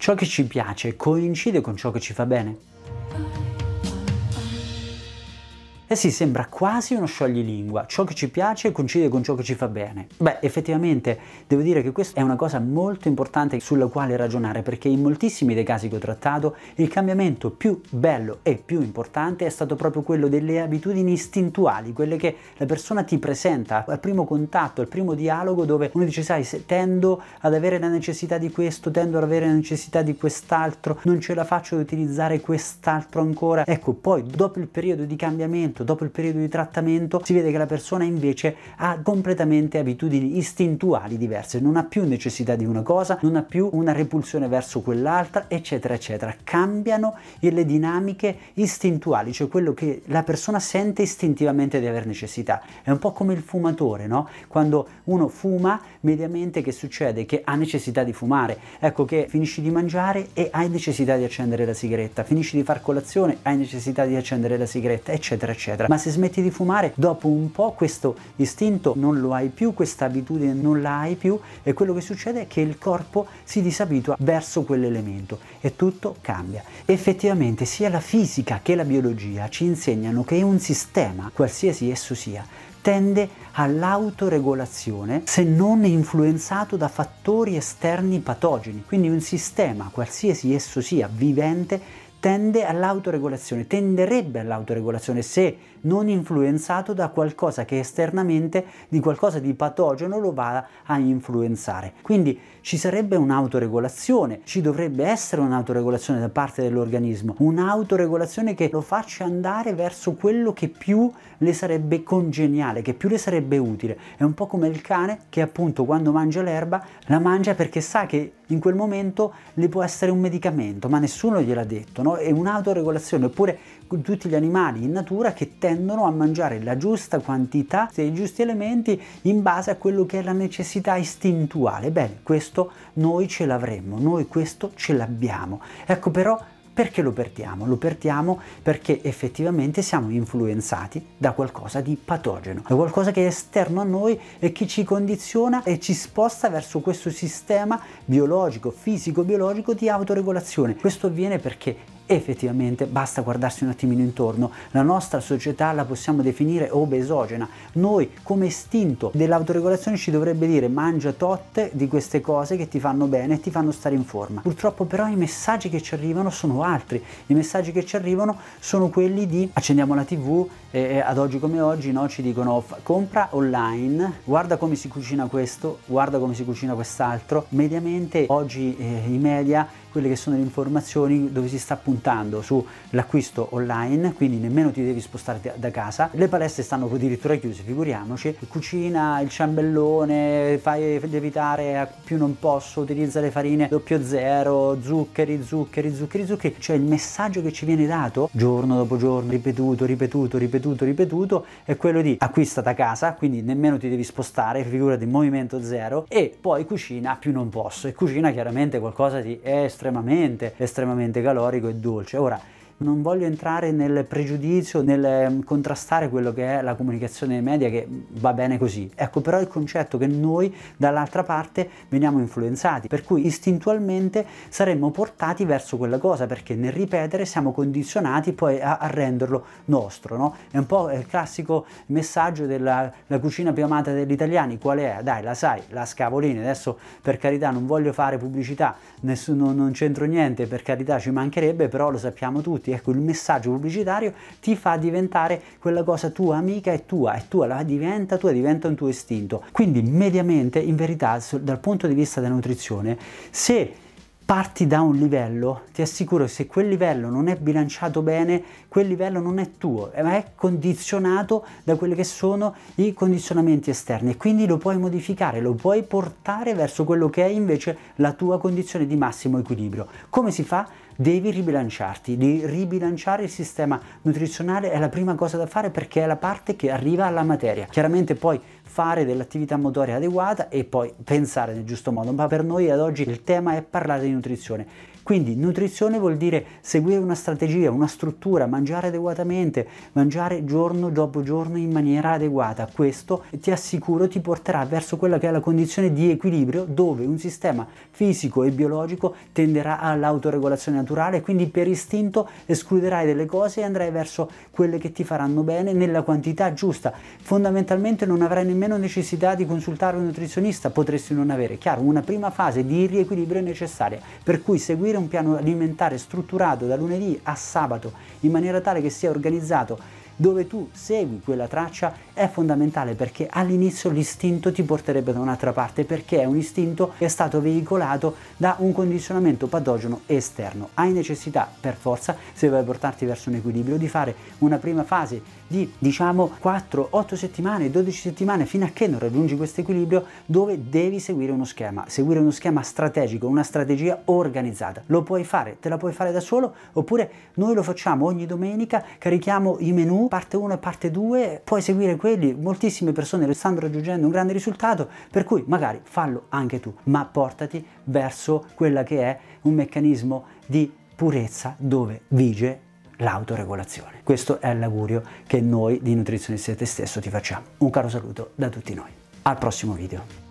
ciò che ci piace coincide con ciò che ci fa bene? Eh sì, sembra quasi uno scioglilingua, ciò che ci piace coincide con ciò che ci fa bene. Beh, effettivamente devo dire che questa è una cosa molto importante sulla quale ragionare, perché in moltissimi dei casi che ho trattato il cambiamento più bello e più importante è stato proprio quello delle abitudini istintuali, quelle che la persona ti presenta al primo contatto, al primo dialogo dove uno dice, sai, tendo ad avere la necessità di questo, tendo ad avere la necessità di quest'altro, non ce la faccio ad utilizzare quest'altro ancora. Ecco, poi dopo il periodo di cambiamento, trattamento, dopo il periodo di trattamento, si vede che la persona invece ha completamente abitudini istintuali diverse, non ha più necessità di una cosa, non ha più una repulsione verso quell'altra, eccetera, eccetera. Cambiano le dinamiche istintuali, cioè quello che la persona sente istintivamente di aver necessità. È un po' come il fumatore, no? Quando uno fuma, mediamente che succede? Che ha necessità di fumare. Ecco che finisci di mangiare e hai necessità di accendere la sigaretta, finisci di far colazione, hai necessità di accendere la sigaretta, eccetera, eccetera eccetera. Ma se smetti di fumare, dopo un po' questo istinto non lo hai più, questa abitudine non la hai più e quello che succede è che il corpo si disabitua verso quell'elemento e tutto cambia. Effettivamente sia la fisica che la biologia ci insegnano che un sistema, qualsiasi esso sia, tende all'autoregolazione se non influenzato da fattori esterni patogeni. Quindi un sistema, qualsiasi esso sia, vivente, tende all'autoregolazione, tenderebbe all'autoregolazione se non influenzato da qualcosa che esternamente, di qualcosa di patogeno lo va a influenzare. Quindi ci sarebbe un'autoregolazione, ci dovrebbe essere un'autoregolazione da parte dell'organismo, un'autoregolazione che lo faccia andare verso quello che più le sarebbe congeniale, che più le sarebbe utile. È un po' come il cane che appunto quando mangia l'erba la mangia perché sa che in quel momento le può essere un medicamento, ma nessuno gliel'ha detto, no? È un'autoregolazione, oppure tutti gli animali in natura che tendono a mangiare la giusta quantità dei giusti elementi in base a quello che è la necessità istintuale. Bene, questo noi ce l'avremmo, noi questo ce l'abbiamo. Ecco però perché lo perdiamo? Lo perdiamo perché effettivamente siamo influenzati da qualcosa di patogeno, da qualcosa che è esterno a noi e che ci condiziona e ci sposta verso questo sistema biologico, fisico-biologico di autoregolazione. Questo avviene perché effettivamente basta guardarsi un attimino intorno. La nostra società la possiamo definire obesogena. Noi come istinto dell'autoregolazione ci dovrebbe dire mangia totte di queste cose che ti fanno bene e ti fanno stare in forma. Purtroppo però i messaggi che ci arrivano sono altri. I messaggi che ci arrivano sono quelli di accendiamo la tv e ad oggi come oggi no, ci dicono compra online, guarda come si cucina questo, guarda come si cucina quest'altro. Mediamente oggi eh, i media quelle che sono le informazioni dove si sta puntando sull'acquisto online, quindi nemmeno ti devi spostare da casa. Le palestre stanno addirittura chiuse, figuriamoci. Cucina, il ciambellone, fai lievitare più non posso, utilizza le farine doppio zero, zuccheri, zuccheri, zuccheri, zuccheri. Cioè il messaggio che ci viene dato giorno dopo giorno, ripetuto, ripetuto, ripetuto, ripetuto, è quello di acquista da casa, quindi nemmeno ti devi spostare, figurati movimento zero, e poi cucina più non posso. E cucina chiaramente qualcosa di estremamente estremamente, estremamente calorico e dolce. Ora, non voglio entrare nel pregiudizio, nel ehm, contrastare quello che è la comunicazione media che va bene così. Ecco però il concetto che noi dall'altra parte veniamo influenzati, per cui istintualmente saremmo portati verso quella cosa perché nel ripetere siamo condizionati poi a, a renderlo nostro. No? È un po' il classico messaggio della cucina più amata degli italiani, qual è? Dai, la sai, la scavolini. Adesso per carità non voglio fare pubblicità, nessuno, non c'entro niente, per carità ci mancherebbe, però lo sappiamo tutti tutti, ecco il messaggio pubblicitario ti fa diventare quella cosa tua amica e tua, e tua la diventa tua, diventa un tuo istinto. Quindi mediamente, in verità, dal punto di vista della nutrizione, se parti da un livello, ti assicuro che se quel livello non è bilanciato bene, quel livello non è tuo, ma è condizionato da quelli che sono i condizionamenti esterni e quindi lo puoi modificare, lo puoi portare verso quello che è invece la tua condizione di massimo equilibrio. Come si fa? Devi ribilanciarti, di ribilanciare il sistema nutrizionale è la prima cosa da fare perché è la parte che arriva alla materia. Chiaramente poi fare dell'attività motoria adeguata e poi pensare nel giusto modo, ma per noi ad oggi il tema è parlare di nutrizione. Quindi nutrizione vuol dire seguire una strategia, una struttura, mangiare adeguatamente, mangiare giorno dopo giorno in maniera adeguata. Questo ti assicuro ti porterà verso quella che è la condizione di equilibrio dove un sistema fisico e biologico tenderà all'autoregolazione naturale, quindi per istinto escluderai delle cose e andrai verso quelle che ti faranno bene nella quantità giusta. Fondamentalmente non avrai nemmeno necessità di consultare un nutrizionista, potresti non avere. Chiaro, una prima fase di riequilibrio è necessaria, per cui seguire un piano alimentare strutturato da lunedì a sabato in maniera tale che sia organizzato dove tu segui quella traccia è fondamentale perché all'inizio l'istinto ti porterebbe da un'altra parte perché è un istinto che è stato veicolato da un condizionamento patogeno esterno. Hai necessità per forza, se vuoi portarti verso un equilibrio, di fare una prima fase di diciamo 4, 8 settimane, 12 settimane fino a che non raggiungi questo equilibrio dove devi seguire uno schema, seguire uno schema strategico, una strategia organizzata. Lo puoi fare, te la puoi fare da solo oppure noi lo facciamo ogni domenica, carichiamo i menu parte 1 e parte 2, puoi seguire quelli, moltissime persone stanno raggiungendo un grande risultato, per cui magari fallo anche tu, ma portati verso quella che è un meccanismo di purezza dove vige l'autoregolazione. Questo è l'augurio che noi di Nutrizionisti te stesso ti facciamo. Un caro saluto da tutti noi. Al prossimo video.